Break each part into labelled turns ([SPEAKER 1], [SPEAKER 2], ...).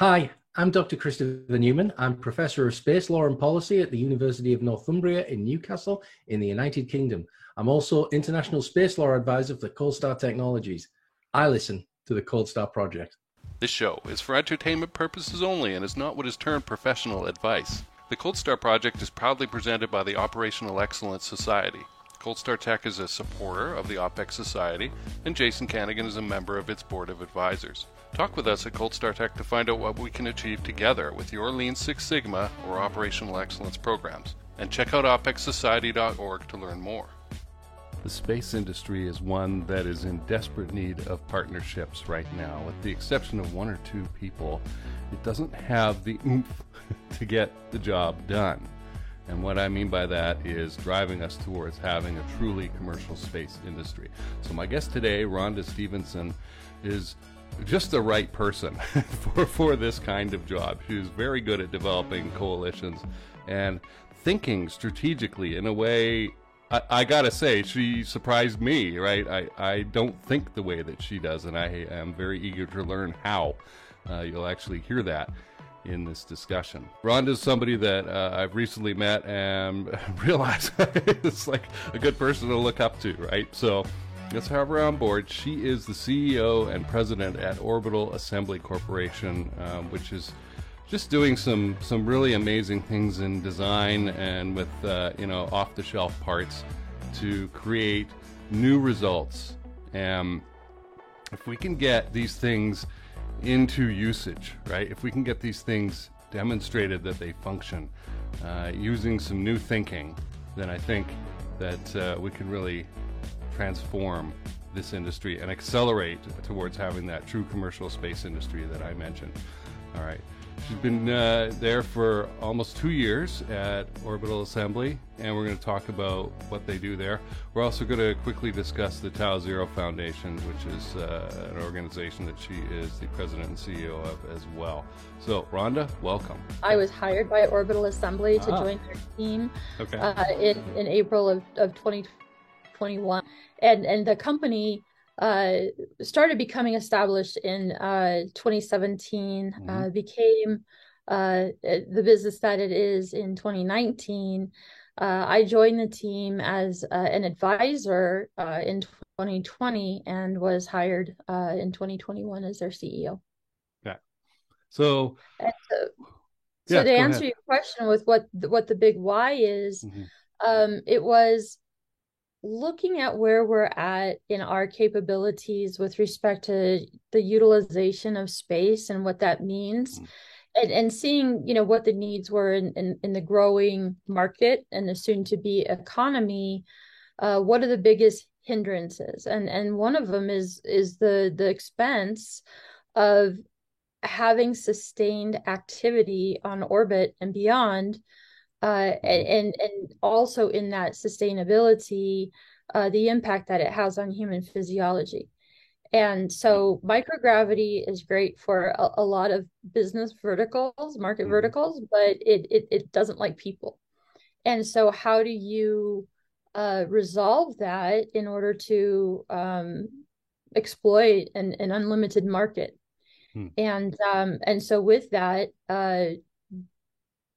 [SPEAKER 1] Hi, I'm Dr. Christopher Newman. I'm Professor of Space Law and Policy at the University of Northumbria in Newcastle in the United Kingdom. I'm also International Space Law Advisor for Coldstar Technologies. I listen to the Coldstar Project.
[SPEAKER 2] This show is for entertainment purposes only and is not what is termed professional advice. The Coldstar Project is proudly presented by the Operational Excellence Society. Coldstar Tech is a supporter of the OPEX Society, and Jason Kanigan is a member of its board of advisors. Talk with us at Coldstar Tech to find out what we can achieve together with your Lean Six Sigma or Operational Excellence programs. And check out opexsociety.org to learn more. The space industry is one that is in desperate need of partnerships right now. With the exception of one or two people, it doesn't have the oomph to get the job done. And what I mean by that is driving us towards having a truly commercial space industry. So, my guest today, Rhonda Stevenson, is just the right person for, for this kind of job. She's very good at developing coalitions and thinking strategically in a way. I, I gotta say, she surprised me, right? I, I don't think the way that she does, and I am very eager to learn how. Uh, you'll actually hear that in this discussion. Rhonda is somebody that uh, I've recently met and realized it's like a good person to look up to, right? So Let's have her on board. She is the CEO and president at Orbital Assembly Corporation, um, which is just doing some some really amazing things in design and with uh, you know off the shelf parts to create new results. And if we can get these things into usage, right? If we can get these things demonstrated that they function uh, using some new thinking, then I think that uh, we can really transform this industry and accelerate towards having that true commercial space industry that I mentioned. All right. She's been uh, there for almost two years at Orbital Assembly, and we're going to talk about what they do there. We're also going to quickly discuss the Tau Zero Foundation, which is uh, an organization that she is the president and CEO of as well. So, Rhonda, welcome.
[SPEAKER 3] I was hired by Orbital Assembly to ah. join their team okay. uh, in, in April of, of 2021 and and the company uh, started becoming established in uh, 2017, mm-hmm. uh, became uh, the business that it is in 2019. Uh, I joined the team as uh, an advisor in 2020 and was hired in 2021 as their CEO.
[SPEAKER 2] Yeah. So, so,
[SPEAKER 3] so yeah, to answer ahead. your question with what what the big why is, mm-hmm. um, it was looking at where we're at in our capabilities with respect to the utilization of space and what that means mm-hmm. and, and seeing you know what the needs were in, in, in the growing market and the soon to be economy uh, what are the biggest hindrances and and one of them is is the the expense of having sustained activity on orbit and beyond uh, mm-hmm. and and also in that sustainability, uh, the impact that it has on human physiology. And so microgravity is great for a, a lot of business verticals, market mm-hmm. verticals, but it, it it doesn't like people. And so how do you uh, resolve that in order to um, exploit an, an unlimited market? Hmm. And um, and so with that, uh,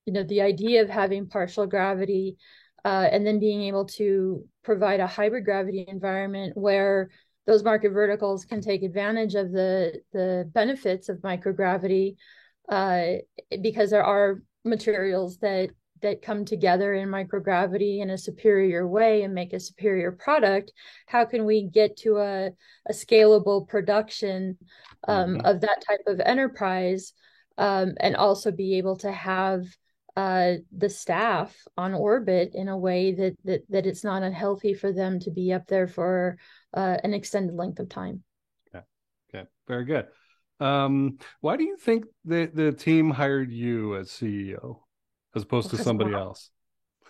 [SPEAKER 3] you know the idea of having partial gravity uh, and then being able to provide a hybrid gravity environment where those market verticals can take advantage of the the benefits of microgravity uh, because there are materials that that come together in microgravity in a superior way and make a superior product how can we get to a, a scalable production um, mm-hmm. of that type of enterprise um, and also be able to have uh, the staff on orbit in a way that that that it's not unhealthy for them to be up there for uh, an extended length of time.
[SPEAKER 2] Okay, okay, very good. Um, why do you think the the team hired you as CEO as opposed because to somebody else?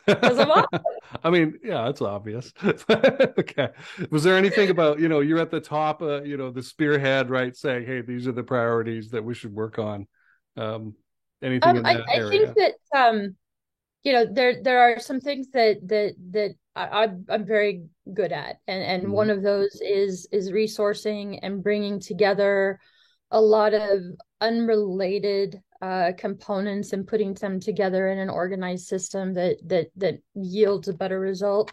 [SPEAKER 3] Because I'm awesome.
[SPEAKER 2] I mean, yeah, it's obvious. okay. Was there anything about, you know, you're at the top, uh, you know, the spearhead, right? Saying, hey, these are the priorities that we should work on. Um, anything um, in that I,
[SPEAKER 3] I think that um, you know there there are some things that that that I, I'm very good at, and and mm-hmm. one of those is is resourcing and bringing together a lot of unrelated uh, components and putting them together in an organized system that that that yields a better result.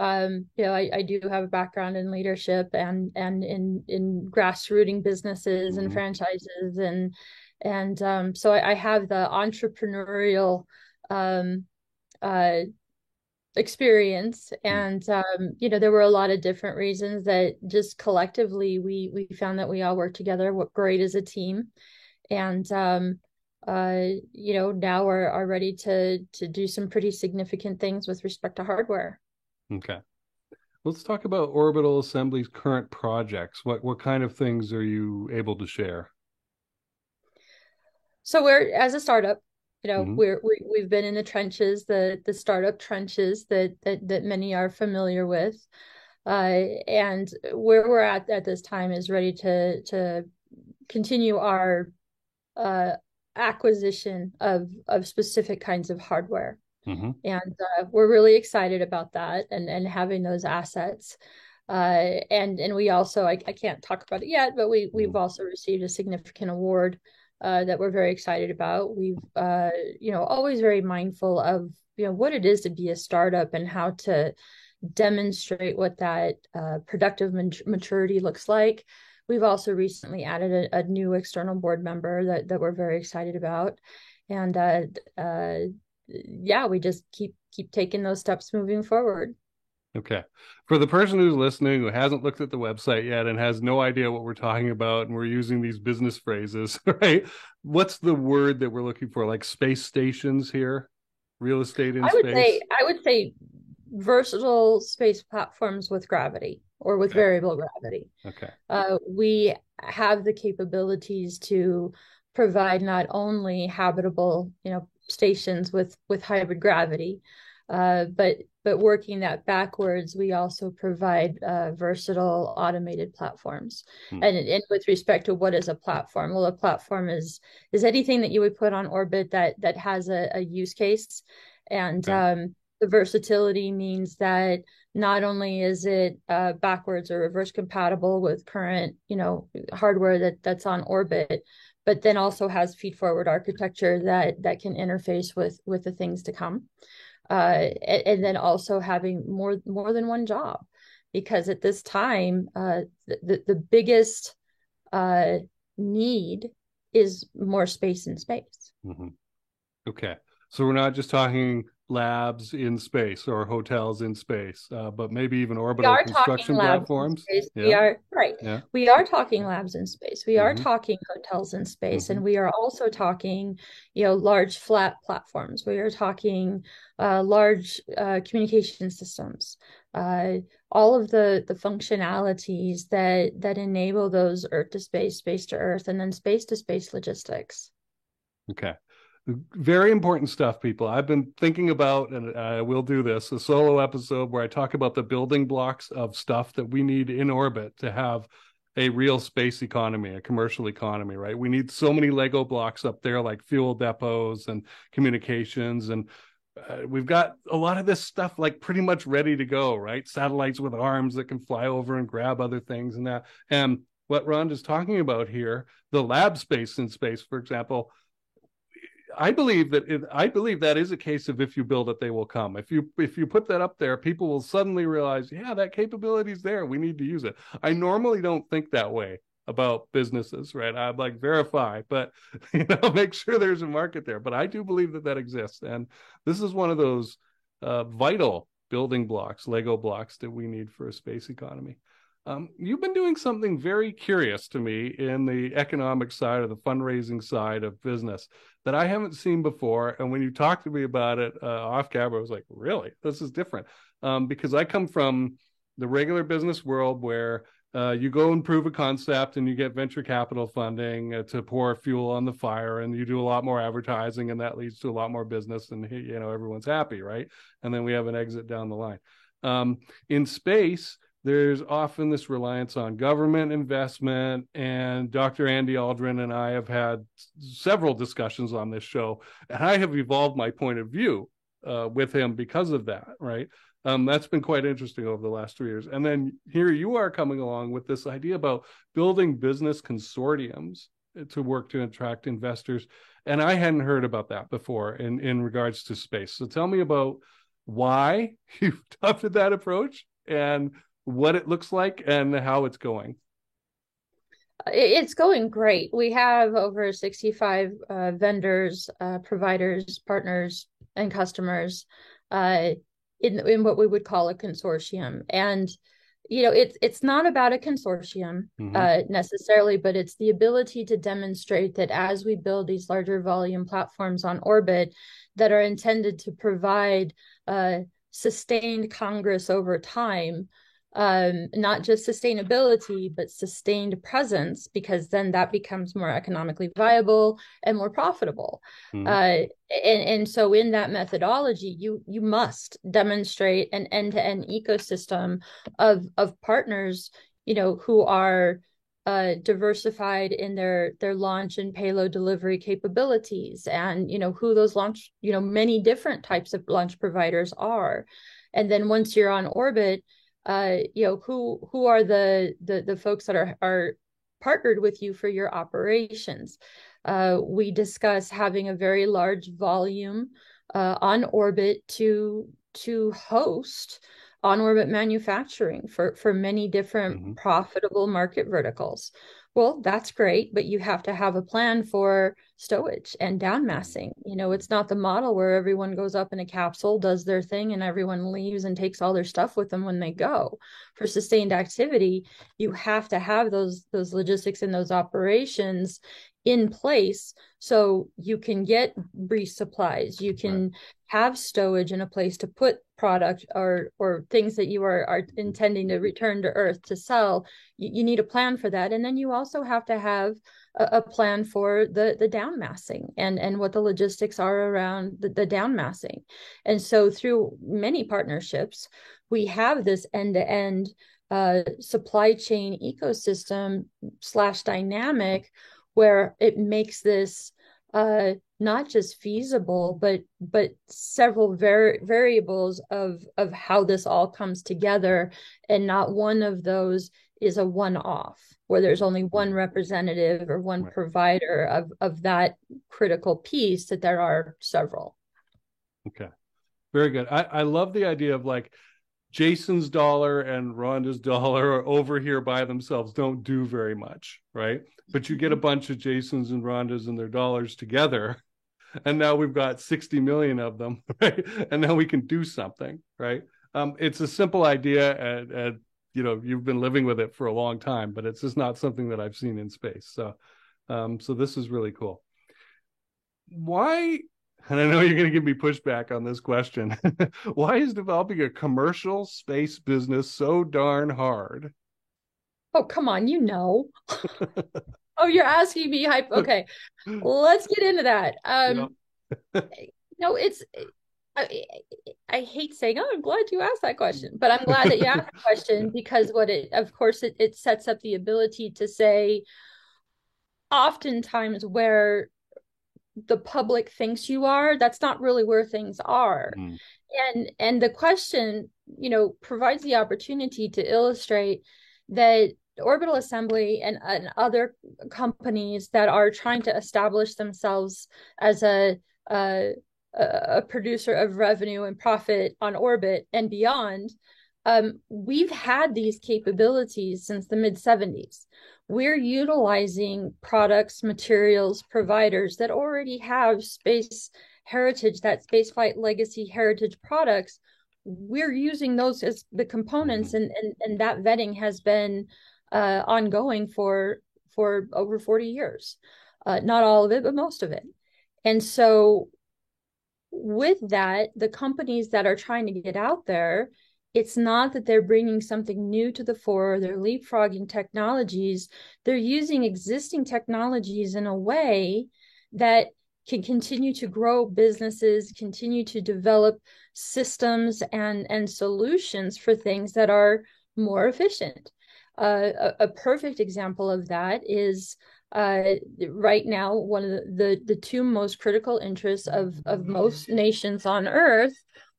[SPEAKER 3] Um, you know, I, I do have a background in leadership and and in in grassrooting businesses mm-hmm. and franchises and and um, so I, I, have the entrepreneurial um, uh, experience mm. and um, you know there were a lot of different reasons that just collectively we we found that we all work together. What great as a team. And um, uh, you know now we're are ready to to do some pretty significant things with respect to hardware.
[SPEAKER 2] Okay. Let's talk about orbital assembly's current projects. What what kind of things are you able to share
[SPEAKER 3] so we're as a startup you know mm-hmm. we're we, we've been in the trenches the the startup trenches that that, that many are familiar with uh, and where we're at at this time is ready to to continue our uh, acquisition of of specific kinds of hardware mm-hmm. and uh, we're really excited about that and and having those assets uh, and and we also I, I can't talk about it yet but we we've mm-hmm. also received a significant award uh, that we're very excited about. We've, uh, you know, always very mindful of, you know, what it is to be a startup and how to demonstrate what that uh, productive maturity looks like. We've also recently added a, a, new external board member that, that we're very excited about. And uh, uh, yeah, we just keep keep taking those steps moving forward.
[SPEAKER 2] Okay. For the person who's listening who hasn't looked at the website yet and has no idea what we're talking about, and we're using these business phrases, right? What's the word that we're looking for? Like space stations here, real estate in
[SPEAKER 3] I would
[SPEAKER 2] space.
[SPEAKER 3] Say, I would say versatile space platforms with gravity or with okay. variable gravity.
[SPEAKER 2] Okay.
[SPEAKER 3] Uh, we have the capabilities to provide not only habitable, you know, stations with with hybrid gravity, uh, but but working that backwards, we also provide uh, versatile automated platforms. Hmm. And, and with respect to what is a platform, well, a platform is is anything that you would put on orbit that that has a, a use case, and okay. um, the versatility means that not only is it uh, backwards or reverse compatible with current, you know, hardware that that's on orbit, but then also has feed forward architecture that that can interface with with the things to come uh, and, and, then also having more more than one job. Because at this time uh, the, the biggest uh, need is more space in space.
[SPEAKER 2] Mm-hmm. okay. So we're not just talking labs in space or hotels in space, uh, but maybe even orbital construction platforms.
[SPEAKER 3] Yeah. We are right. Yeah. We are talking labs in space. We are mm-hmm. talking hotels in space, mm-hmm. and we are also talking, you know, large flat platforms. We are talking uh, large uh, communication systems. Uh, all of the the functionalities that that enable those Earth to space, space to Earth, and then space to space logistics.
[SPEAKER 2] Okay very important stuff people. I've been thinking about and i will do this a solo episode where i talk about the building blocks of stuff that we need in orbit to have a real space economy a commercial economy right? We need so many lego blocks up there like fuel depots and communications and uh, we've got a lot of this stuff like pretty much ready to go right? Satellites with arms that can fly over and grab other things and that. And what ron is talking about here the lab space in space for example I believe that I believe that is a case of if you build it, they will come. If you if you put that up there, people will suddenly realize, yeah, that capability is there. We need to use it. I normally don't think that way about businesses, right? I'm like verify, but you know, make sure there's a market there. But I do believe that that exists, and this is one of those uh, vital building blocks, Lego blocks that we need for a space economy. Um, you've been doing something very curious to me in the economic side or the fundraising side of business that I haven't seen before. And when you talked to me about it uh, off camera, I was like, really? This is different. Um, because I come from the regular business world where uh, you go and prove a concept and you get venture capital funding uh, to pour fuel on the fire and you do a lot more advertising and that leads to a lot more business and you know everyone's happy right and then we have an exit down the line um, in space there's often this reliance on government investment. And Dr. Andy Aldrin and I have had several discussions on this show, and I have evolved my point of view uh, with him because of that, right? Um, that's been quite interesting over the last three years. And then here you are coming along with this idea about building business consortiums to work to attract investors. And I hadn't heard about that before in, in regards to space. So tell me about why you've adopted that approach and what it looks like and how it's going.
[SPEAKER 3] It's going great. We have over 65 uh, vendors, uh, providers, partners, and customers uh, in in what we would call a consortium. And you know, it's it's not about a consortium mm-hmm. Uh, necessarily, but it's the ability to demonstrate that as we build these larger volume platforms on orbit that are intended to provide uh, sustained congress over time um, not just sustainability, but sustained presence, because then that becomes more economically viable and more profitable. Mm. Uh, and, and so, in that methodology, you you must demonstrate an end to end ecosystem of of partners, you know, who are uh, diversified in their their launch and payload delivery capabilities, and you know who those launch, you know, many different types of launch providers are. And then once you're on orbit, uh, you know, who who are the the the folks that are are partnered with you for your operations. Uh, we discuss having a very large volume uh, on orbit to to host on orbit manufacturing for for many different mm-hmm. profitable market verticals. Well, that's great, but you have to have a plan for stowage and downmassing. You know, it's not the model where everyone goes up in a capsule, does their thing, and everyone leaves and takes all their stuff with them when they go. For sustained activity, you have to have those those logistics and those operations in place so you can get resupplies you can right. have stowage in a place to put product or or things that you are are intending to return to earth to sell. You, you need a plan for that. And then you also have to have a, a plan for the the down massing and and what the logistics are around the, the down massing. And so through many partnerships we have this end to end supply chain ecosystem slash dynamic where it makes this uh, not just feasible, but but several var- variables of of how this all comes together, and not one of those is a one-off where there's only one representative or one right. provider of of that critical piece. That there are several.
[SPEAKER 2] Okay, very good. I I love the idea of like Jason's dollar and Rhonda's dollar are over here by themselves don't do very much, right? But you get a mm-hmm. bunch of Jasons and Rhondas and their dollars together, and now we've got 60 million of them, right? And now we can do something, right? Um, it's a simple idea, and, and you know you've been living with it for a long time, but it's just not something that I've seen in space. So, um, so this is really cool. Why and I know you're going to give me pushback on this question. Why is developing a commercial space business so darn hard?
[SPEAKER 3] Oh, come on, you know. oh, you're asking me hype. Okay, let's get into that. Um, no, it's. I, I, hate saying, "Oh, I'm glad you asked that question," but I'm glad that you asked the question because what it, of course, it, it sets up the ability to say, oftentimes where the public thinks you are that's not really where things are mm. and and the question you know provides the opportunity to illustrate that orbital assembly and, and other companies that are trying to establish themselves as a, a a producer of revenue and profit on orbit and beyond um, we've had these capabilities since the mid 70s we're utilizing products, materials, providers that already have space heritage, that spaceflight legacy heritage products. We're using those as the components, and and, and that vetting has been uh, ongoing for for over 40 years. Uh, not all of it, but most of it. And so, with that, the companies that are trying to get out there it's not that they're bringing something new to the fore, they're leapfrogging technologies. They're using existing technologies in a way that can continue to grow businesses, continue to develop systems and, and solutions for things that are more efficient. Uh, a, a, perfect example of that is uh, right now one of the, the, the two most critical interests of, of most nations on Earth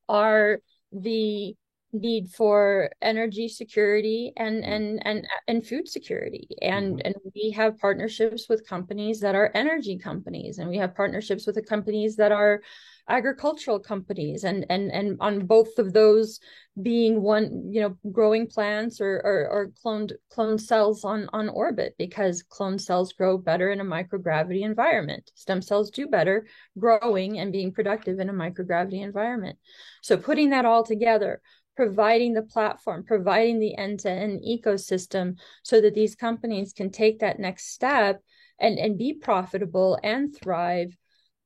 [SPEAKER 3] are the need for energy security and mm. and and and food security and mm-hmm. and we have partnerships with companies that are energy companies and we have partnerships with the companies that are agricultural companies and and and on both of those being one you know growing plants or or, or cloned cloned cells on on orbit because cloned cells grow better in a microgravity environment stem cells do better growing and being productive in a microgravity environment so putting that all together providing the platform, providing the end to end ecosystem so that these companies can take that next step and, and be profitable and thrive.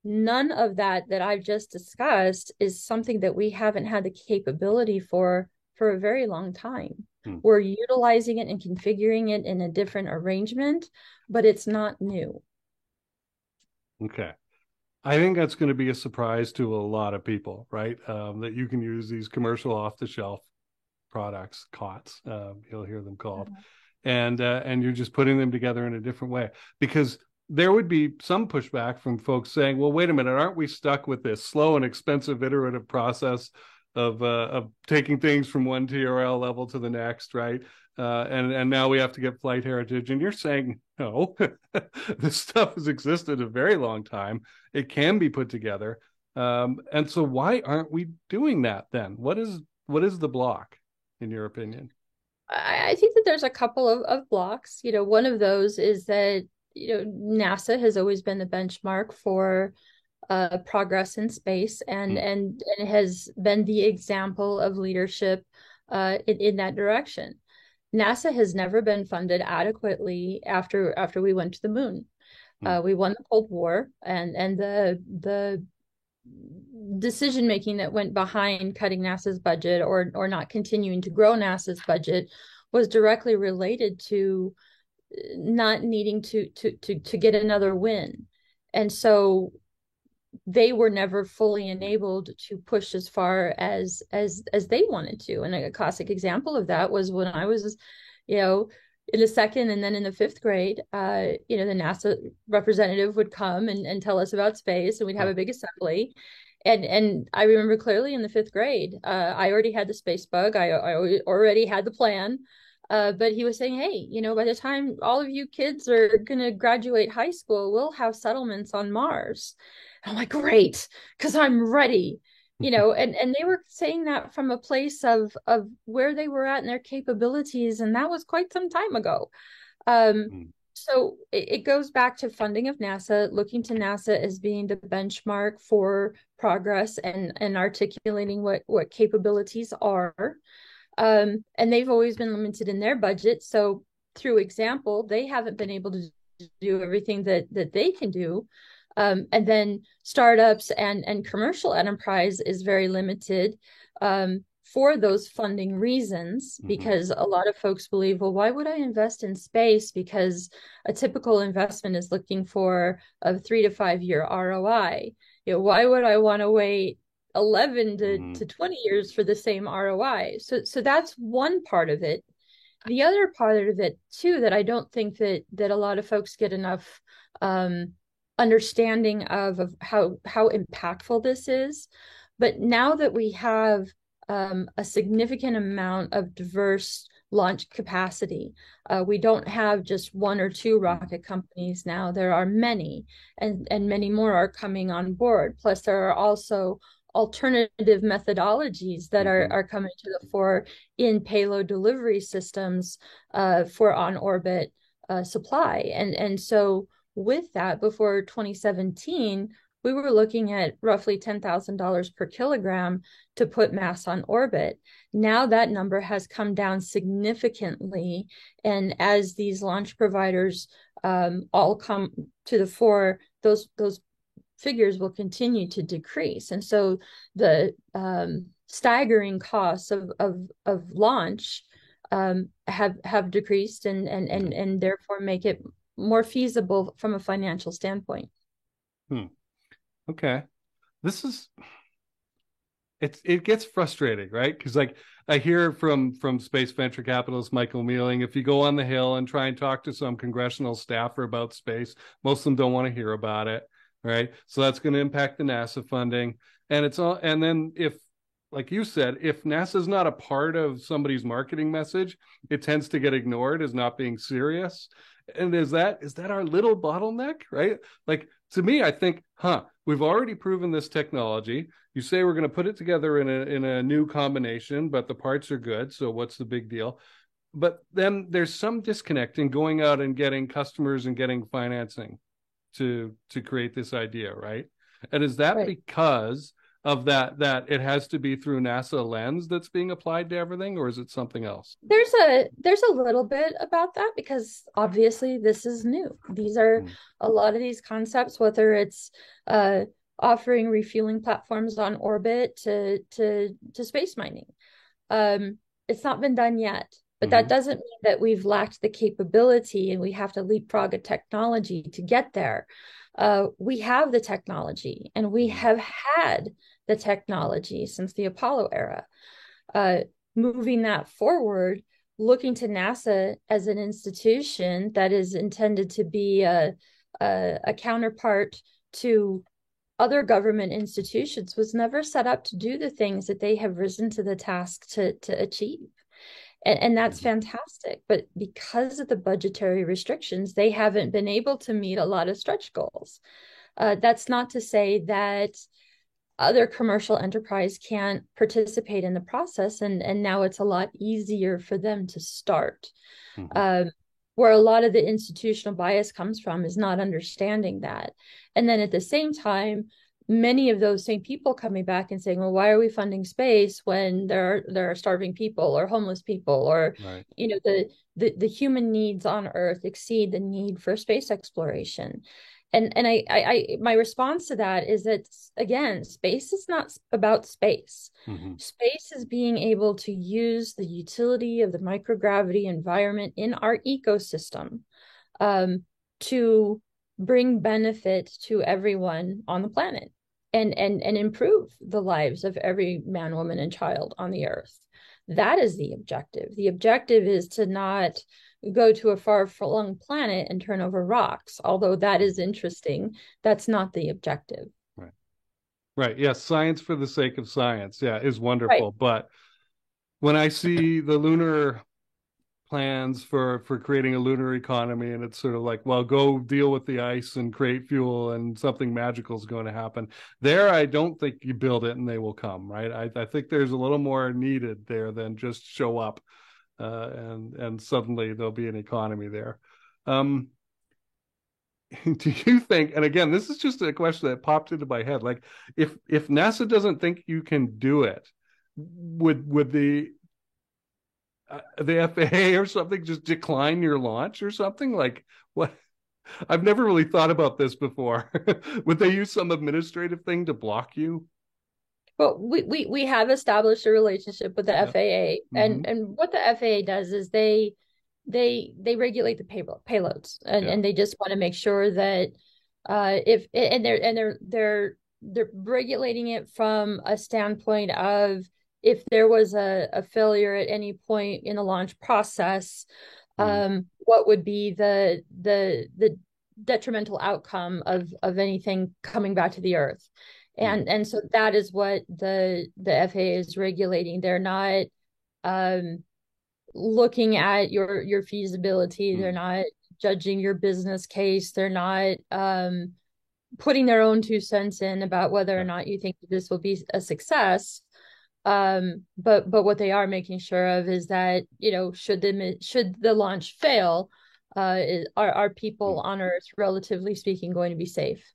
[SPEAKER 3] None of that that I've just discussed is something that we haven't had the capability for for a very long time. Hmm. We're utilizing it and configuring it in a different arrangement, but it's not new.
[SPEAKER 2] Okay. I think that's going to be a surprise to a lot of people, right? Um, that you can use these commercial off the shelf products, COTS, uh, you'll hear them called, mm-hmm. and uh, and you're just putting them together in a different way because there would be some pushback from folks saying, "Well, wait a minute, aren't we stuck with this slow and expensive iterative process of uh, of taking things from one TRL level to the next, right? Uh, and and now we have to get flight heritage. And you're saying no, this stuff has existed a very long time. It can be put together. Um, and so why aren't we doing that then? What is what is the block, in your opinion?
[SPEAKER 3] I think that there's a couple of, of blocks. You know, one of those is that you know NASA has always been the benchmark for uh, progress in space, and mm. and and has been the example of leadership uh, in, in that direction. NASA has never been funded adequately after after we went to the moon. Mm. Uh, we won the Cold War, and and the the decision making that went behind cutting NASA's budget or or not continuing to grow NASA's budget was directly related to uh, not needing to to to to get another win. And so they were never fully enabled to push as far as as as they wanted to. And a classic example of that was when i was you know in the second and then in the fifth grade uh you know the nasa representative would come and, and tell us about space and we'd have a big assembly. And and i remember clearly in the fifth grade uh i already had the space bug. I, I already had the plan. Uh, but he was saying, hey, you know, by the time all of you kids are going to graduate high school, we'll have settlements on Mars. I'm like, great, because I'm ready. You know, and and they were saying that from a place of of where they were at and their capabilities, and that was quite some time ago. Um, mm. So it, it goes back to funding of NASA, looking to NASA as being the benchmark for progress and and articulating what what capabilities are. Um, and they've always been limited in their budget. So through example, they haven't been able to do everything that that they can do um, and then startups and and commercial enterprise is very limited um, for those funding reasons mm-hmm. because a lot of folks believe well why would i invest in space because a typical investment is looking for a three to five year roi you know why would i want to wait 11 to, mm-hmm. to 20 years for the same roi so so that's one part of it the other part of it too that i don't think that that a lot of folks get enough um, understanding of, of how how impactful this is. But now that we have um, a significant amount of diverse launch capacity uh, we don't have just one or two rocket companies now. There are many and and many more are coming on board. Plus there are also alternative methodologies that are, mm-hmm. are coming to the fore in payload delivery systems uh, for on orbit uh, supply. And and so with that, before 2017, we were looking at roughly $10,000 per kilogram to put mass on orbit. Now that number has come down significantly. And as these launch providers um, all come to the fore, those, those figures will continue to decrease. And so the um, staggering costs of, of, of launch um, have, have decreased and, and, and, and therefore make it more feasible from a financial standpoint.
[SPEAKER 2] Hmm. Okay. This is it's it gets frustrating, right? Because like I hear from from space venture capitalist Michael Mealling, if you go on the hill and try and talk to some congressional staffer about space, most of them don't want to hear about it, right? So that's going to impact the NASA funding, and it's all. And then if like you said, if NASA's not a part of somebody's marketing message, it tends to get ignored as not being serious. And is that is that our little bottleneck, right? Like to me, I think, huh, we've already proven this technology. You say we're going to put it together in a in a new combination, but the parts are good. So what's the big deal? But then there's some disconnect in going out and getting customers and getting financing to to create this idea, right? And is that right. because of that that it has to be through NASA lens that's being applied to everything or is it something else?
[SPEAKER 3] There's a there's a little bit about that because obviously this is new. These are mm. a lot of these concepts whether it's uh offering refueling platforms on orbit to to to space mining. Um it's not been done yet. But mm-hmm. that doesn't mean that we've lacked the capability and we have to leapfrog a technology to get there. Uh, we have the technology and we mm-hmm. have had the technology since the Apollo era. Uh, moving that forward, looking to NASA as an institution that is intended to be a, a, a counterpart to other government institutions was never set up to do the things that they have risen to the task to, to achieve. And, and, that's mm-hmm. fantastic. But because of the budgetary restrictions, they haven't been able to meet a lot of stretch goals. Uh, that's not to say that other commercial enterprise can't participate in the process and and now it's a lot easier for them to start mm-hmm. um, where a lot of the institutional bias comes from is not understanding that and then at the same time many of those same people coming back and saying well why are we funding space when there are there are starving people or homeless people or right. you know the, the the human needs on earth exceed the need for space exploration and and I, I, I my response to that is that again space is not about space. Mm-hmm. space is being able to use the utility of the microgravity environment in our ecosystem um, to bring benefit to everyone on the planet and and and improve the lives of every man woman and child on the earth. That is the objective. The objective is to not go to a far flung planet and turn over rocks. Although that is interesting, that's not the objective.
[SPEAKER 2] Right. Right. Yes. Science for the sake of science. Yeah, is wonderful. Right. But when I see the lunar plans for for creating a lunar economy and it's sort of like well go deal with the ice and create fuel and something magical is going to happen there i don't think you build it and they will come right i, I think there's a little more needed there than just show up uh, and and suddenly there'll be an economy there. Um, do you think? And again, this is just a question that popped into my head. Like, if if NASA doesn't think you can do it, would would the uh, the FAA or something just decline your launch or something? Like what? I've never really thought about this before. would they use some administrative thing to block you?
[SPEAKER 3] Well, we, we, we have established a relationship with the yeah. FAA, mm-hmm. and and what the FAA does is they they they regulate the payload payloads, and, yeah. and they just want to make sure that uh, if and they're and they're they're they're regulating it from a standpoint of if there was a, a failure at any point in the launch process, mm. um, what would be the the the detrimental outcome of of anything coming back to the earth and and so that is what the the FAA is regulating. They're not um, looking at your your feasibility. Mm. They're not judging your business case. They're not um, putting their own two cents in about whether or not you think this will be a success. Um, but but what they are making sure of is that you know should the should the launch fail, uh, are are people mm. on Earth relatively speaking going to be safe?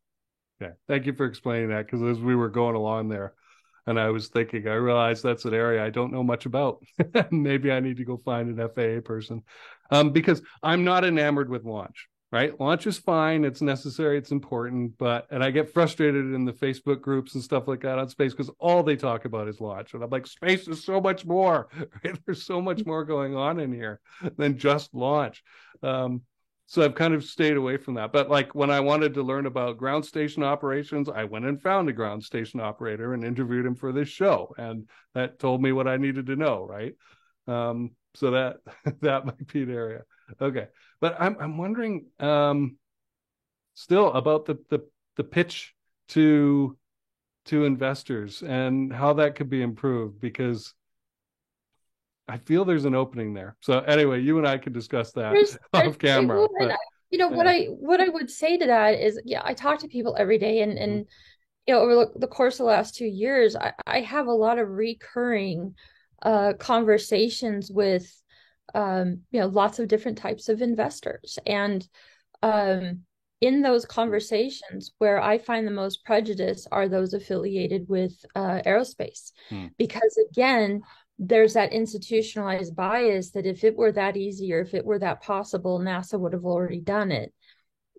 [SPEAKER 2] Okay. Thank you for explaining that because as we were going along there and I was thinking, I realized that's an area I don't know much about. Maybe I need to go find an FAA person um, because I'm not enamored with launch, right? Launch is fine. It's necessary. It's important. But, and I get frustrated in the Facebook groups and stuff like that on space because all they talk about is launch. And I'm like, space is so much more? There's so much more going on in here than just launch. Um, so I've kind of stayed away from that. But like when I wanted to learn about ground station operations, I went and found a ground station operator and interviewed him for this show, and that told me what I needed to know, right? Um, so that that might be an area. Okay, but I'm I'm wondering um, still about the the the pitch to to investors and how that could be improved because I feel there's an opening there. So anyway, you and I can discuss that there's, off there's, camera.
[SPEAKER 3] But, you know yeah. what I what I would say to that is, yeah, I talk to people every day, and and mm-hmm. you know over the course of the last two years, I, I have a lot of recurring uh, conversations with um, you know lots of different types of investors, and um, in those conversations where I find the most prejudice are those affiliated with uh, aerospace, hmm. because again, there's that institutionalized bias that if it were that easy or if it were that possible, NASA would have already done it.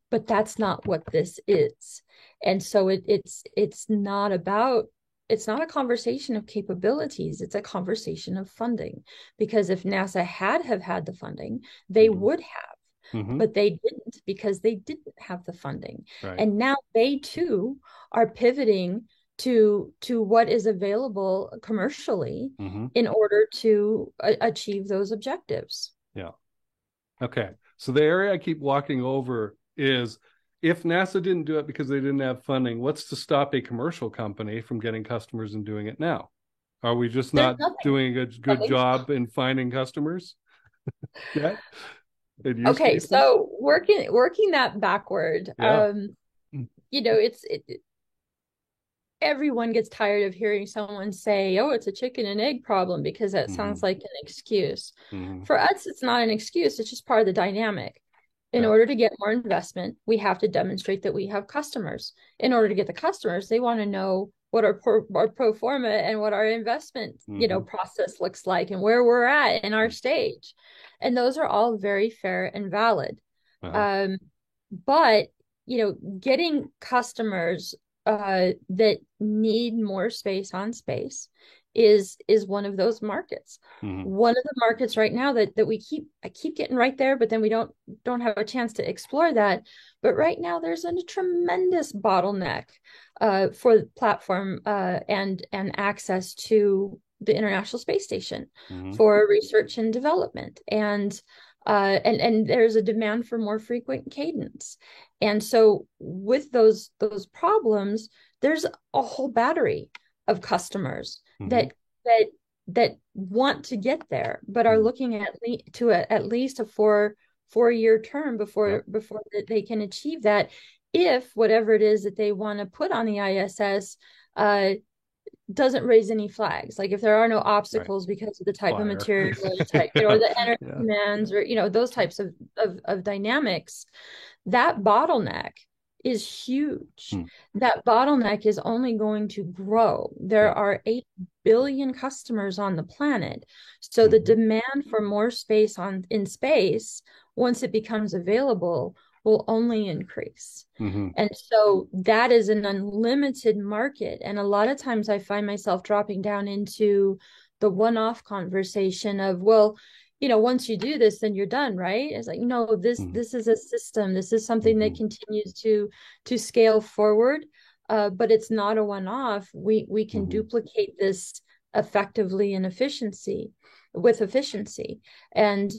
[SPEAKER 3] But that's not what this is, and so it, it's it's not about it's not a conversation of capabilities it's a conversation of funding because if nasa had have had the funding they mm-hmm. would have mm-hmm. but they didn't because they didn't have the funding. Right. And now they too are pivoting to to what is available commercially mm-hmm. in order to a- achieve those objectives.
[SPEAKER 2] Yeah. Okay. So the area I keep walking over is if NASA didn't do it because they didn't have funding, what's to stop a commercial company from getting customers and doing it now? Are we just not doing a good job in finding customers? yeah
[SPEAKER 3] okay cases? so working working that backward yeah. um you know it's it, everyone gets tired of hearing someone say oh it's a chicken and egg problem because that mm-hmm. sounds like an excuse mm-hmm. for us it's not an excuse it's just part of the dynamic in yeah. order to get more investment we have to demonstrate that we have customers in order to get the customers they want to know what our pro, our pro forma and what our investment mm-hmm. you know mm-hmm. process looks like and where we're at in our mm. stage and those are all very fair and valid uh-huh. um, but you know getting customers uh, that need more space on space is is one of those markets mm-hmm. one of the markets right now that that we keep i keep getting right there but then we don't don't have a chance to explore that but right now there's a tremendous bottleneck uh, for platform uh, and and access to the International Space Station mm-hmm. for research and development, and uh, and and there's a demand for more frequent cadence, and so with those those problems, there's a whole battery of customers mm-hmm. that that that want to get there, but are mm-hmm. looking at le- to a, at least a four four year term before yep. before they can achieve that if whatever it is that they want to put on the ISS uh, doesn't raise any flags. Like if there are no obstacles right. because of the type Fire. of material or the, type, you know, or the energy yeah. demands or you know those types of, of, of dynamics, that bottleneck is huge. Hmm. That bottleneck is only going to grow. There are 8 billion customers on the planet. So hmm. the demand for more space on in space once it becomes available will only increase. Mm-hmm. And so that is an unlimited market. And a lot of times I find myself dropping down into the one off conversation of, well, you know, once you do this, then you're done, right? It's like, no, this mm-hmm. this is a system. This is something mm-hmm. that continues to to scale forward. Uh, but it's not a one off. We we can mm-hmm. duplicate this effectively and efficiency with efficiency. And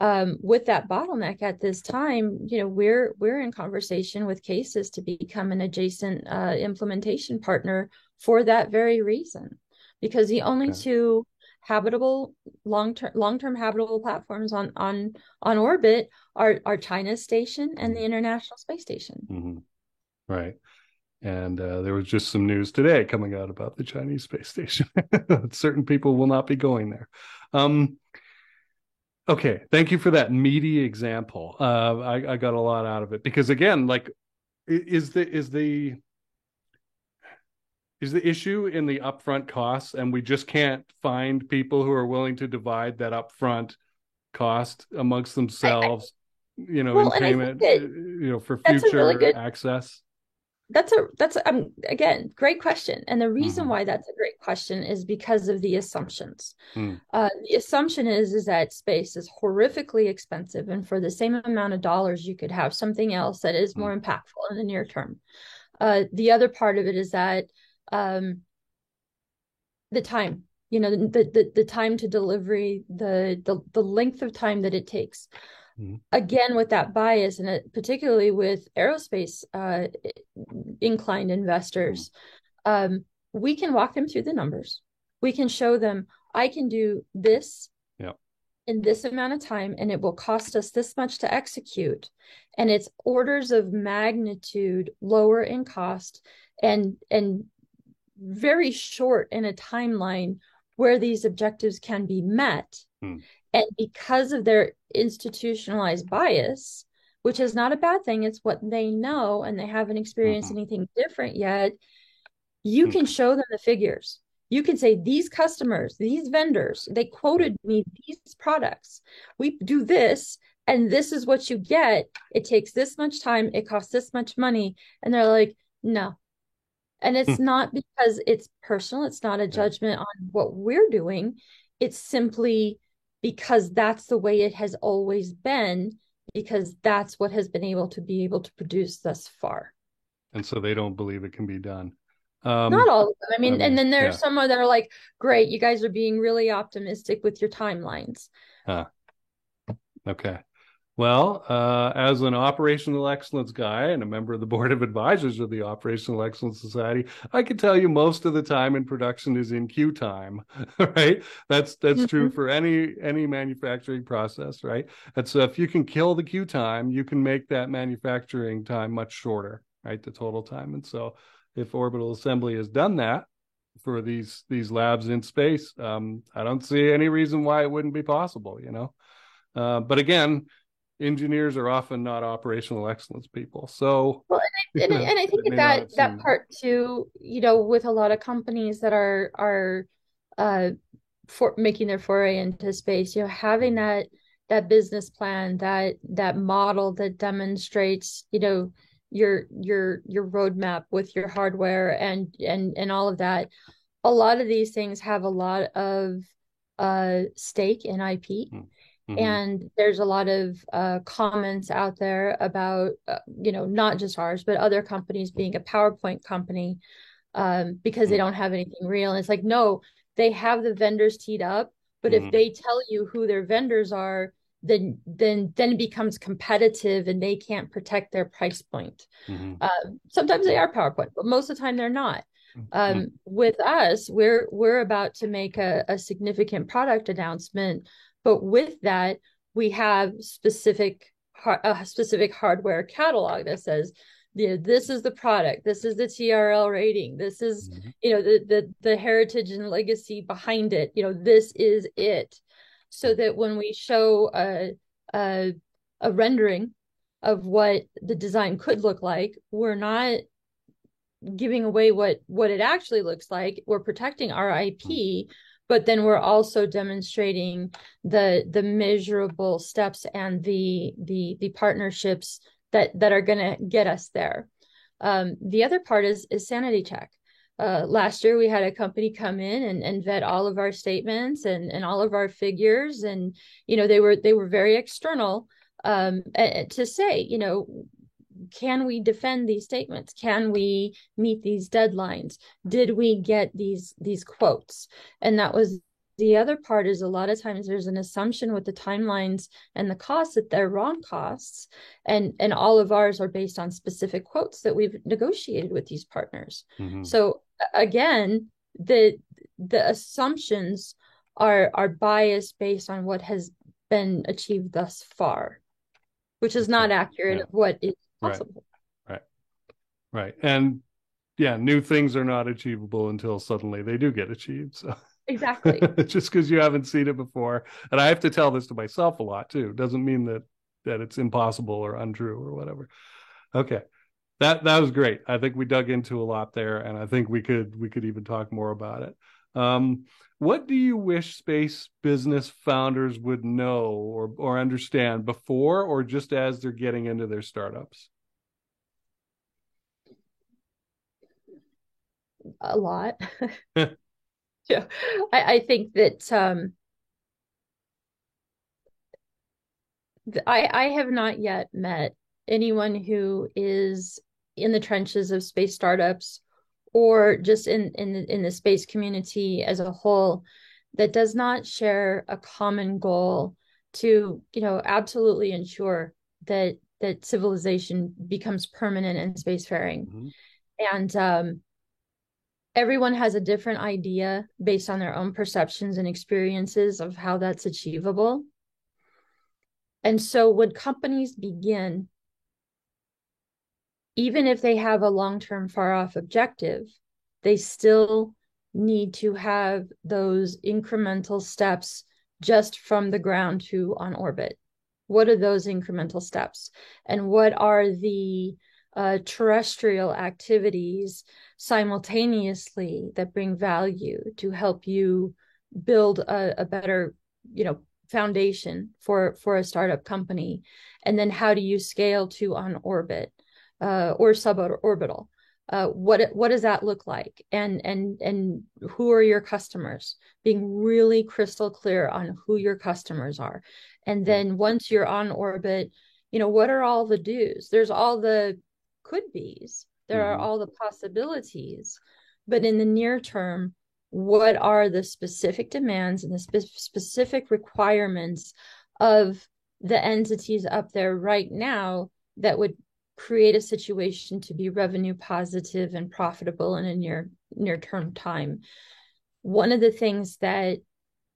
[SPEAKER 3] um, with that bottleneck at this time, you know, we're we're in conversation with CASIS to become an adjacent uh, implementation partner for that very reason, because the only okay. two habitable long term long term habitable platforms on on on orbit are are China's station and the mm-hmm. International Space Station.
[SPEAKER 2] Mm-hmm. Right. And uh, there was just some news today coming out about the Chinese space station. Certain people will not be going there. Um, Okay, thank you for that meaty example. Uh, I, I got a lot out of it because again, like, is the is the is the issue in the upfront costs, and we just can't find people who are willing to divide that upfront cost amongst themselves, I, I, you know, well, in payment, that, you know, for future really good, access
[SPEAKER 3] that's a that's a, um, again great question and the reason mm-hmm. why that's a great question is because of the assumptions mm. uh, the assumption is is that space is horrifically expensive and for the same amount of dollars you could have something else that is more mm. impactful in the near term uh, the other part of it is that um, the time you know the, the the time to delivery the the the length of time that it takes Mm-hmm. Again, with that bias, and it, particularly with aerospace uh, inclined investors, mm-hmm. um, we can walk them through the numbers. We can show them, I can do this
[SPEAKER 2] yeah.
[SPEAKER 3] in this amount of time, and it will cost us this much to execute. And it's orders of magnitude lower in cost and and very short in a timeline where these objectives can be met.
[SPEAKER 2] Hmm.
[SPEAKER 3] And because of their institutionalized bias, which is not a bad thing, it's what they know and they haven't experienced mm-hmm. anything different yet, you hmm. can show them the figures. You can say, these customers, these vendors, they quoted me these products. We do this, and this is what you get. It takes this much time, it costs this much money. And they're like, no, and it's hmm. not because it's personal, it's not a judgment on what we're doing. It's simply because that's the way it has always been, because that's what has been able to be able to produce thus far.
[SPEAKER 2] And so they don't believe it can be done. Um,
[SPEAKER 3] not all of them. I mean, and then there's yeah. some that are like, great, you guys are being really optimistic with your timelines.
[SPEAKER 2] Huh. Okay. Well, uh, as an operational excellence guy and a member of the board of advisors of the Operational Excellence Society, I can tell you most of the time in production is in queue time, right? That's that's mm-hmm. true for any any manufacturing process, right? And so if you can kill the queue time, you can make that manufacturing time much shorter, right? The total time. And so, if orbital assembly has done that for these these labs in space, um, I don't see any reason why it wouldn't be possible, you know. Uh, but again, engineers are often not operational excellence people. So,
[SPEAKER 3] well, and, I, and, and I think that that part too, you know, with a lot of companies that are are uh, for making their foray into space, you know, having that that business plan, that that model that demonstrates, you know, your your your roadmap with your hardware and and and all of that. A lot of these things have a lot of uh, stake in IP. Mm Mm-hmm. And there's a lot of uh, comments out there about, uh, you know, not just ours, but other companies being a PowerPoint company um, because mm-hmm. they don't have anything real. And it's like, no, they have the vendors teed up, but mm-hmm. if they tell you who their vendors are, then then then it becomes competitive and they can't protect their price point.
[SPEAKER 2] Mm-hmm.
[SPEAKER 3] Uh, sometimes they are PowerPoint, but most of the time they're not. Mm-hmm. Um, with us, we're we're about to make a, a significant product announcement but with that, we have specific a specific hardware catalog that says you know, this is the product this is the trl rating this is mm-hmm. you know the, the the heritage and legacy behind it you know this is it. So that when we show a a, a rendering of what the design could look like we're not giving away what what it actually looks like. We're protecting our ip mm-hmm but then we're also demonstrating the the measurable steps and the the the partnerships that that are going to get us there. Um, the other part is is sanity check. Uh, last year we had a company come in and, and vet all of our statements and, and all of our figures and you know they were they were very external um, to say you know can we defend these statements? Can we meet these deadlines? Did we get these these quotes? And that was the other part is a lot of times there's an assumption with the timelines and the costs that they're wrong costs. And and all of ours are based on specific quotes that we've negotiated with these partners.
[SPEAKER 2] Mm-hmm.
[SPEAKER 3] so again the the assumptions are are biased based on what has been achieved thus far which is not accurate yeah. of what is possible.
[SPEAKER 2] Right. right. Right. And yeah, new things are not achievable until suddenly they do get achieved. So
[SPEAKER 3] exactly.
[SPEAKER 2] Just because you haven't seen it before. And I have to tell this to myself a lot too. Doesn't mean that that it's impossible or untrue or whatever. Okay. That that was great. I think we dug into a lot there and I think we could we could even talk more about it. Um, what do you wish space business founders would know or, or understand before or just as they're getting into their startups?
[SPEAKER 3] A lot. yeah. I, I think that um, I, I have not yet met anyone who is in the trenches of space startups or just in in in the space community as a whole that does not share a common goal to you know absolutely ensure that that civilization becomes permanent in spacefaring
[SPEAKER 2] mm-hmm.
[SPEAKER 3] and um everyone has a different idea based on their own perceptions and experiences of how that's achievable. And so would companies begin, even if they have a long term, far off objective, they still need to have those incremental steps just from the ground to on orbit. What are those incremental steps? And what are the uh, terrestrial activities simultaneously that bring value to help you build a, a better, you know, foundation for for a startup company? And then how do you scale to on orbit uh, or suborbital? uh, what what does that look like? And and and who are your customers? Being really crystal clear on who your customers are. And then once you're on orbit you know what are all the do's? There's all the could be's. There mm-hmm. are all the possibilities. But in the near term what are the specific demands and the spe- specific requirements of the entities up there right now that would create a situation to be revenue positive and profitable in a near near term time. One of the things that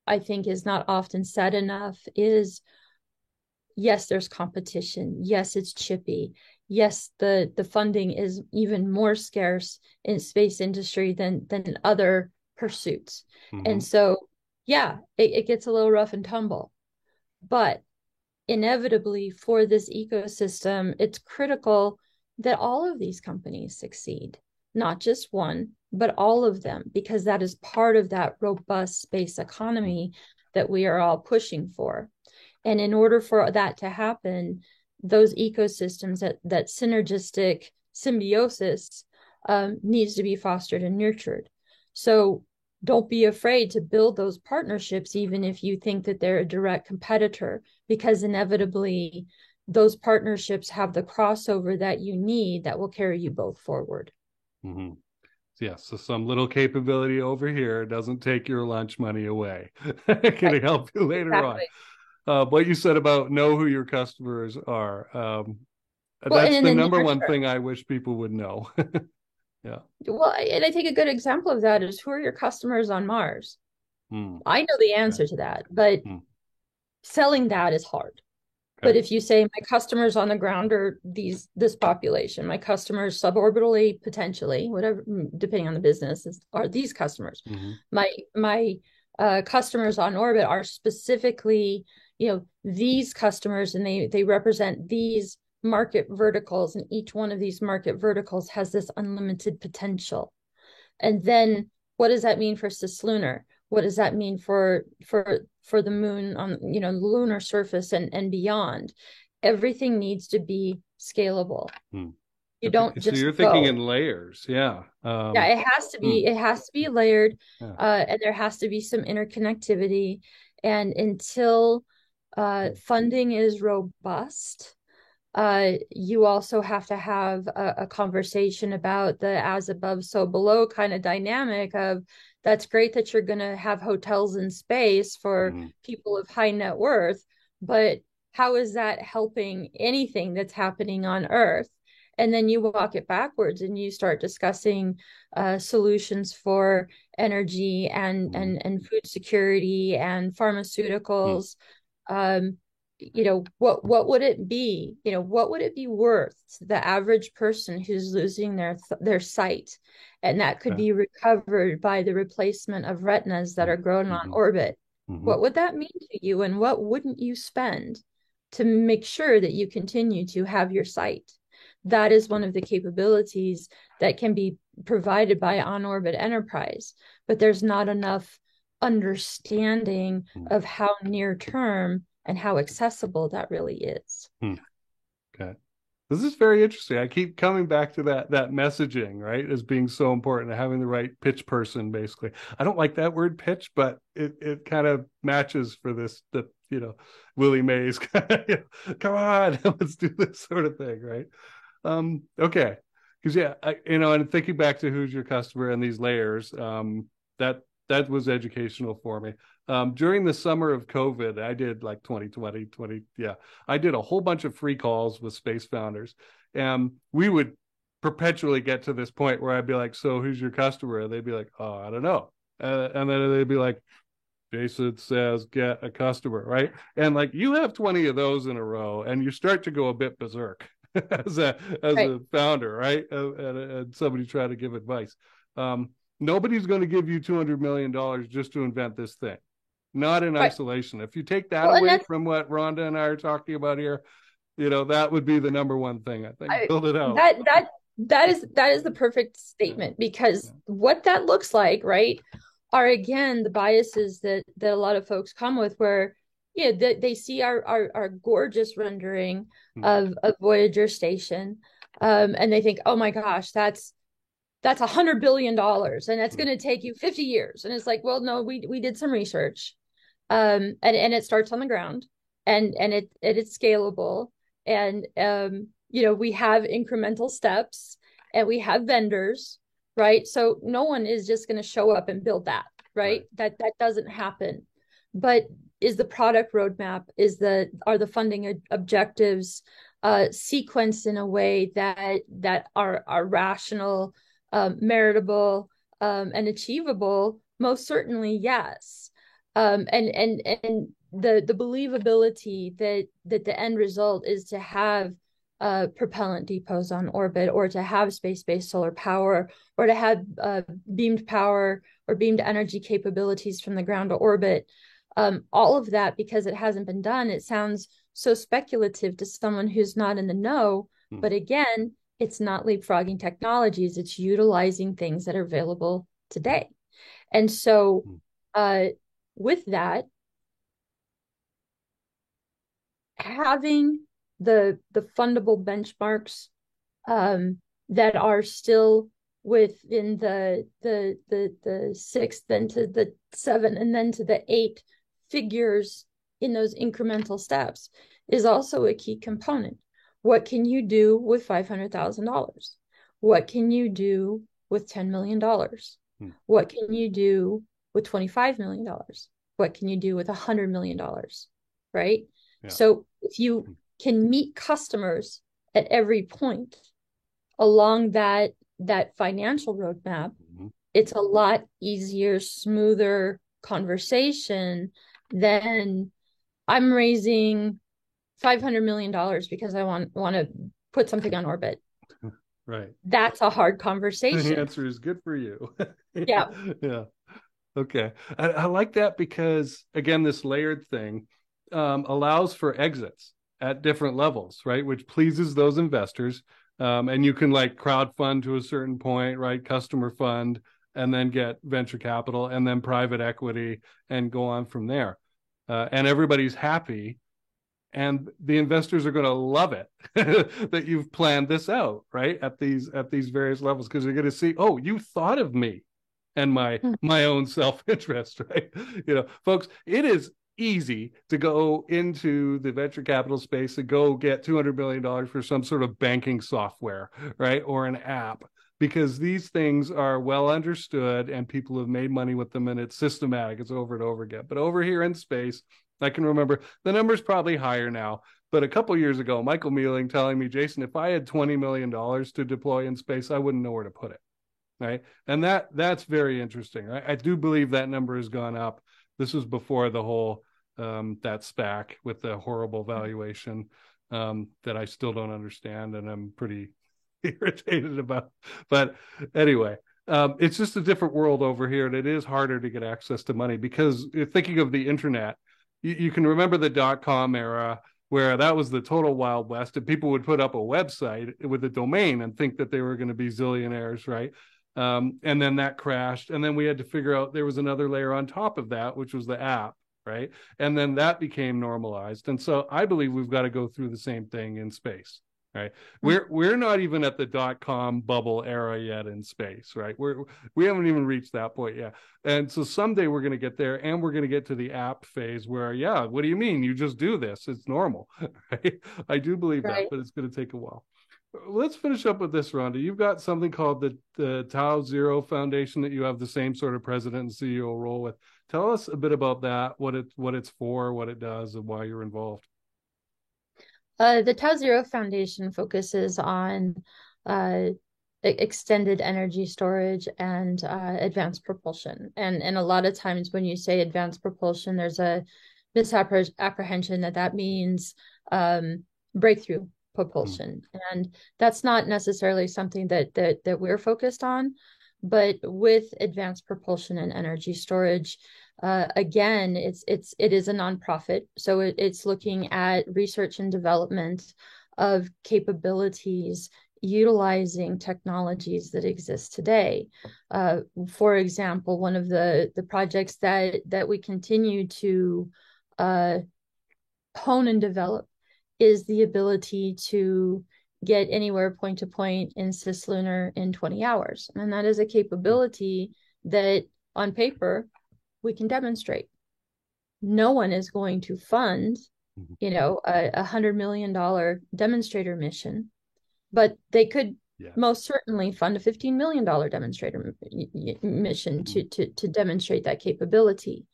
[SPEAKER 3] i think is not often said enough is yes there's competition. Yes it's chippy. Yes the the funding is even more scarce in space industry than than other pursuits. Mm-hmm. and so yeah it, it gets a little rough and tumble. But inevitably for this ecosystem, it's critical that all of these companies succeed, not just one, but all of them, because that is part of that robust space economy that we are all pushing for. And in order for that to happen, those ecosystems that that synergistic symbiosis um, needs to be fostered and nurtured. So don't be afraid to build those partnerships, even if you think that they're a direct competitor, because inevitably those partnerships have the crossover that you need that will carry you both forward.
[SPEAKER 2] Mm-hmm. Yeah, so some little capability over here doesn't take your lunch money away. Can right. help you later exactly. on? Uh, what you said about know who your customers are. Um, well, that's the number one thing I wish people would know. Yeah.
[SPEAKER 3] Well, and I think a good example of that is who are your customers on Mars? Hmm. I know the answer to that, but hmm. selling that is hard. Okay. But if you say my customers on the ground are these this population, my customers suborbitally potentially, whatever mm, depending on the business, is, are these customers. Mm-hmm. My my uh, customers on orbit are specifically, you know, these customers, and they they represent these market verticals and each one of these market verticals has this unlimited potential and then what does that mean for cislunar what does that mean for for for the moon on you know lunar surface and and beyond everything needs to be scalable hmm. you don't so just
[SPEAKER 2] you're thinking go. in layers yeah um,
[SPEAKER 3] yeah it has to be hmm. it has to be layered yeah. uh, and there has to be some interconnectivity and until uh, funding is robust uh, you also have to have a, a, conversation about the as above, so below kind of dynamic of that's great that you're going to have hotels in space for mm-hmm. people of high net worth, but how is that helping anything that's happening on Earth? And then you walk it backwards and you start discussing uh, solutions for energy and, mm-hmm. and, and food security and pharmaceuticals. Mm-hmm. Um, you know what what would it be you know what would it be worth to the average person who's losing their their sight and that could okay. be recovered by the replacement of retinas that are grown mm-hmm. on orbit mm-hmm. what would that mean to you and what wouldn't you spend to make sure that you continue to have your sight that is one of the capabilities that can be provided by on orbit enterprise but there's not enough understanding mm. of how near term and how accessible that really is. Hmm.
[SPEAKER 2] Okay. This is very interesting. I keep coming back to that that messaging, right, as being so important, having the right pitch person, basically. I don't like that word pitch, but it it kind of matches for this the you know Willie Mays kind of you know, come on, let's do this sort of thing, right? Um, okay, because yeah, I, you know, and thinking back to who's your customer and these layers, um, that that was educational for me. Um, during the summer of COVID, I did like 2020, 20, yeah, I did a whole bunch of free calls with space founders. And we would perpetually get to this point where I'd be like, "So who's your customer?" And they'd be like, "Oh, I don't know," uh, and then they'd be like, "Jason says get a customer," right? And like you have twenty of those in a row, and you start to go a bit berserk as a as right. a founder, right? And, and, and, somebody try to give advice. Um, nobody's going to give you two hundred million dollars just to invent this thing. Not in right. isolation. If you take that well, away from what Rhonda and I are talking about here, you know that would be the number one thing I think. I, Build it out.
[SPEAKER 3] That that that is that is the perfect statement because yeah. what that looks like right are again the biases that that a lot of folks come with where yeah they, they see our, our our gorgeous rendering mm-hmm. of of voyager station um and they think oh my gosh that's that's a hundred billion dollars and that's mm-hmm. going to take you 50 years and it's like well no we we did some research um and and it starts on the ground and and it, it it's scalable. And um you know we have incremental steps and we have vendors right? So no one is just going to show up and build that right? right. That that doesn't happen. But is the product roadmap is the are the funding objectives uh sequenced in a way that that are are rational um, meritable um, and achievable? Most certainly yes um, and and and the the believability that that the end result is to have uh, propellant depots on orbit or to have space-based solar power or to have uh, beamed power or beamed energy capabilities from the ground to orbit um, all of that because it hasn't been done it sounds so speculative to someone who's not in the know hmm. but again it's not leapfrogging technologies it's utilizing things that are available today and so hmm. uh, with that having the the fundable benchmarks um, that are still within the the the the sixth then to the seven and then to the eight figures in those incremental steps is also a key component. What can you do with $500000 what can you do with $10 million hmm. what can you do with $25 million what can you do with $100 million right? Yeah. so if you can meet customers at every point along that that financial roadmap mm-hmm. it's a lot easier smoother conversation than i'm raising 500 million dollars because i want want to put something on orbit.
[SPEAKER 2] Right.
[SPEAKER 3] That's a hard conversation.
[SPEAKER 2] The answer is good for you.
[SPEAKER 3] Yeah.
[SPEAKER 2] Yeah okay I, I, like that because again this layered thing um, allows for exits at different levels, right? Which pleases those investors. Um, and you can like crowd fund to a certain point, right? Customer fund, and then get venture capital and then private equity and go on from there. Uh, and everybody's happy. And the investors are going to love it that you've planned this out, right? At these at these various levels, because they're going to see, oh, you thought of me and my hmm. my own self interest, right? You know, folks, it is easy to go into the venture capital space and go get $200 million for some sort of banking software, right? Or an app, because these things are well understood and people have made money with them and it's systematic. It's over and over again. But over here in space, I can remember the number's probably higher now. But a couple years ago, Michael Mealling telling me, Jason, if I had $20 million to deploy in space, I wouldn't know where to put it. Right. And that that's very interesting. I, I do believe that number has gone up. This was before the whole um, that SPAC with the horrible valuation um, that I still don't understand and I'm pretty irritated about. But anyway, um, it's just a different world over here, and it is harder to get access to money because thinking of the internet, you, you can remember the dot com era where that was the total wild west, and people would put up a website with a domain and think that they were going to be zillionaires, right? Um, and then that crashed, and then we had to figure out there was another layer on top of that, which was the app right? And then that became normalized. And so I believe we've got to go through the same thing in space, right? Hmm. We're we're not even at the dot com bubble era yet in space, right? We're we haven't even reached that point yet. And so someday we're going to get there, and we're going to get to the app phase where, yeah, what do you mean? You just do this? It's normal, right? I do believe right. that, but it's going to take a while let's finish up with this, Rhonda. You've got something called the, the Tau Zero Foundation that you have the same sort of president and CEO role with. Tell us a bit about that, what it what it's for, what it does, and why you're involved.
[SPEAKER 3] Uh, the Tau Zero Foundation focuses on uh, extended energy storage and uh, advanced propulsion. And and a lot of times when you say advanced propulsion, there's a misapprehension that that means um, breakthrough propulsion, mm. and that's not necessarily something that that that we're focused on. But with advanced propulsion and energy storage, uh, again, it's it's it is a nonprofit, so it, it's looking at research and development of capabilities utilizing technologies that exist today. Uh, for example, one of the the projects that that we continue to uh, hone and develop is the ability to get anywhere point to point in cislunar in 20 hours, and that is a capability that on paper we can demonstrate. No one is going to fund, mm-hmm. you know, a, a hundred million dollar demonstrator mission, but they could yeah. most certainly fund a $15 million demonstrator mission to, mm-hmm. to, to demonstrate that capability.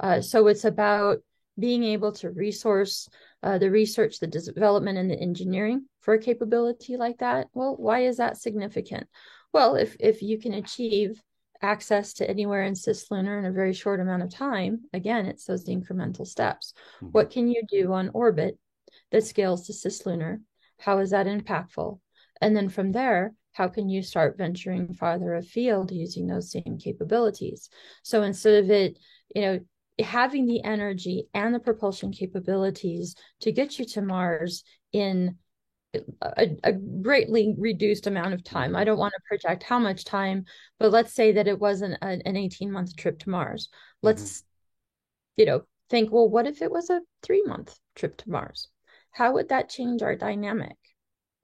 [SPEAKER 3] Uh, so it's about being able to resource uh, the research, the development, and the engineering for a capability like that. Well, why is that significant? Well, if if you can achieve access to anywhere in cislunar in a very short amount of time, again, it's those incremental steps. Mm-hmm. What can you do on orbit that scales to cislunar? How is that impactful? And then from there, how can you start venturing farther afield using those same capabilities? So instead of it, you know, having the energy and the propulsion capabilities to get you to Mars in a, a, greatly reduced amount of time. I don't want to project how much time, but let's say that it wasn't an, an 18 month trip to Mars. Let's, mm-hmm. you know, think, well, what if it was a three month trip to Mars? How would that change our dynamic?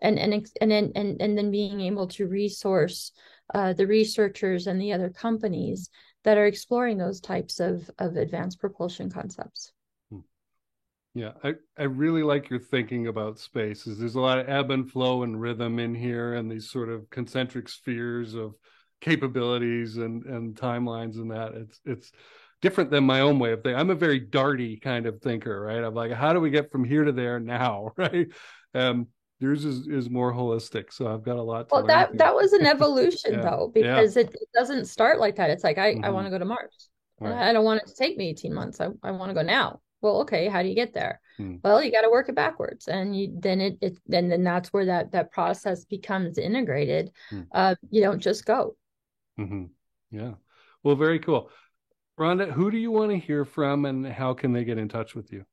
[SPEAKER 3] And and and then and, and then being able to resource uh, the researchers and the other companies that are exploring those types of of advanced propulsion concepts.
[SPEAKER 2] Yeah, I, I really like your thinking about spaces. There's a lot of ebb and flow and rhythm in here, and these sort of concentric spheres of capabilities and and timelines and that. It's it's different than my own way of thinking. I'm a very darty kind of thinker, right? I'm like, how do we get from here to there now, right? Um, yours is, is more holistic, so I've got a lot.
[SPEAKER 3] well, that here. that was an evolution yeah. though, because yeah. it, it, doesn't start like that. It's like I mm-hmm. I want to go to Mars. Right. I don't want it to take me 18 months. I, I want to go now well okay how do you get there hmm. well you got to work it backwards and you then it, it then then that's where that that process becomes integrated hmm. uh you don't just go
[SPEAKER 2] mm-hmm. yeah well very cool rhonda who do you want to hear from and how can they get in touch with you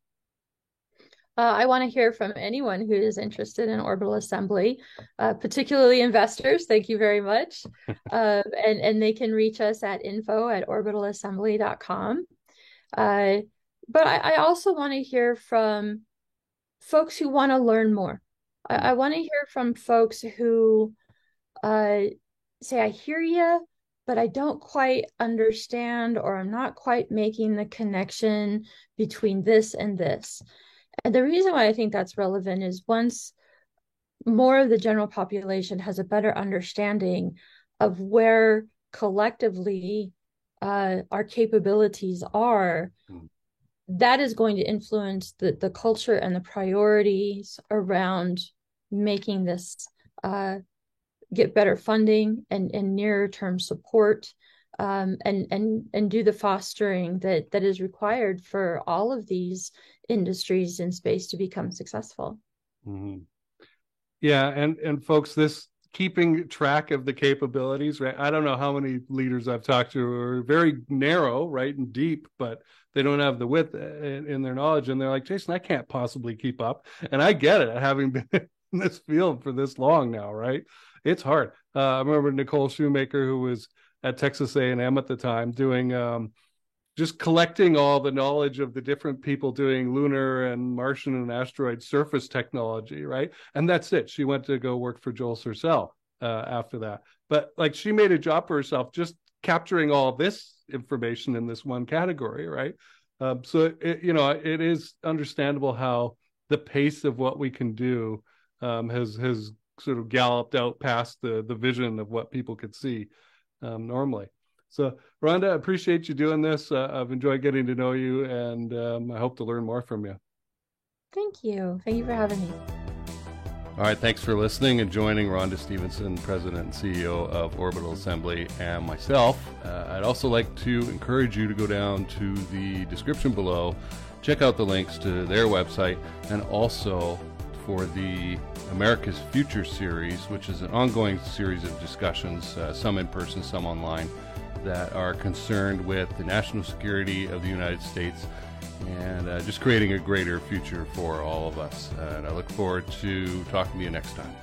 [SPEAKER 3] uh, I want to hear from anyone who is interested in orbital assembly, uh, particularly investors. Thank you very much. uh, and, and they can reach us at info at orbitalassembly.com. Uh, but I, I also want to hear from folks who want to learn more. I, I want to hear from folks who uh, say, I hear you, but I don't quite understand, or I'm not quite making the connection between this and this. And the reason why I think that's relevant is once more of the general population has a better understanding of where collectively uh, our capabilities are, mm that is going to influence the, the culture and the priorities around making this uh, get better funding and, and nearer term support um, and and and do the fostering that that is required for all of these industries in space to become successful.
[SPEAKER 2] Mm-hmm. Yeah, and and folks, this keeping track of the capabilities, right? I don't know how many leaders I've talked to are very narrow, right, and deep, but they don't have the width in, in, their knowledge and they're like jason i can't possibly keep up and i get it having been in this field for this long now right it's hard uh, i remember nicole shoemaker who was at texas a&m at the time doing um, just collecting all the knowledge of the different people doing lunar and martian and asteroid surface technology right? And that's it. She went to go work for joel sercel uh, after that. But like she made a job for herself just capturing all this information in this one category, right? Um, so it, you know, it is understandable how the pace of what we can do um, has has sort of galloped out past the the vision of what people could see um, normally. So, Rhonda, I appreciate you doing this. Uh, I've enjoyed getting to know you, and um, I hope to learn more from you.
[SPEAKER 3] Thank you. Thank you for having me.
[SPEAKER 2] All right, thanks for listening and joining Rhonda Stevenson, President and CEO of Orbital Assembly, and myself. Uh, I'd also like to encourage you to go down to the description below, check out the links to their website, and also for the America's Future series, which is an ongoing series of discussions, uh, some in person, some online, that are concerned with the national security of the United States and uh, just creating a greater future for all of us. and I look forward to talking to you next time.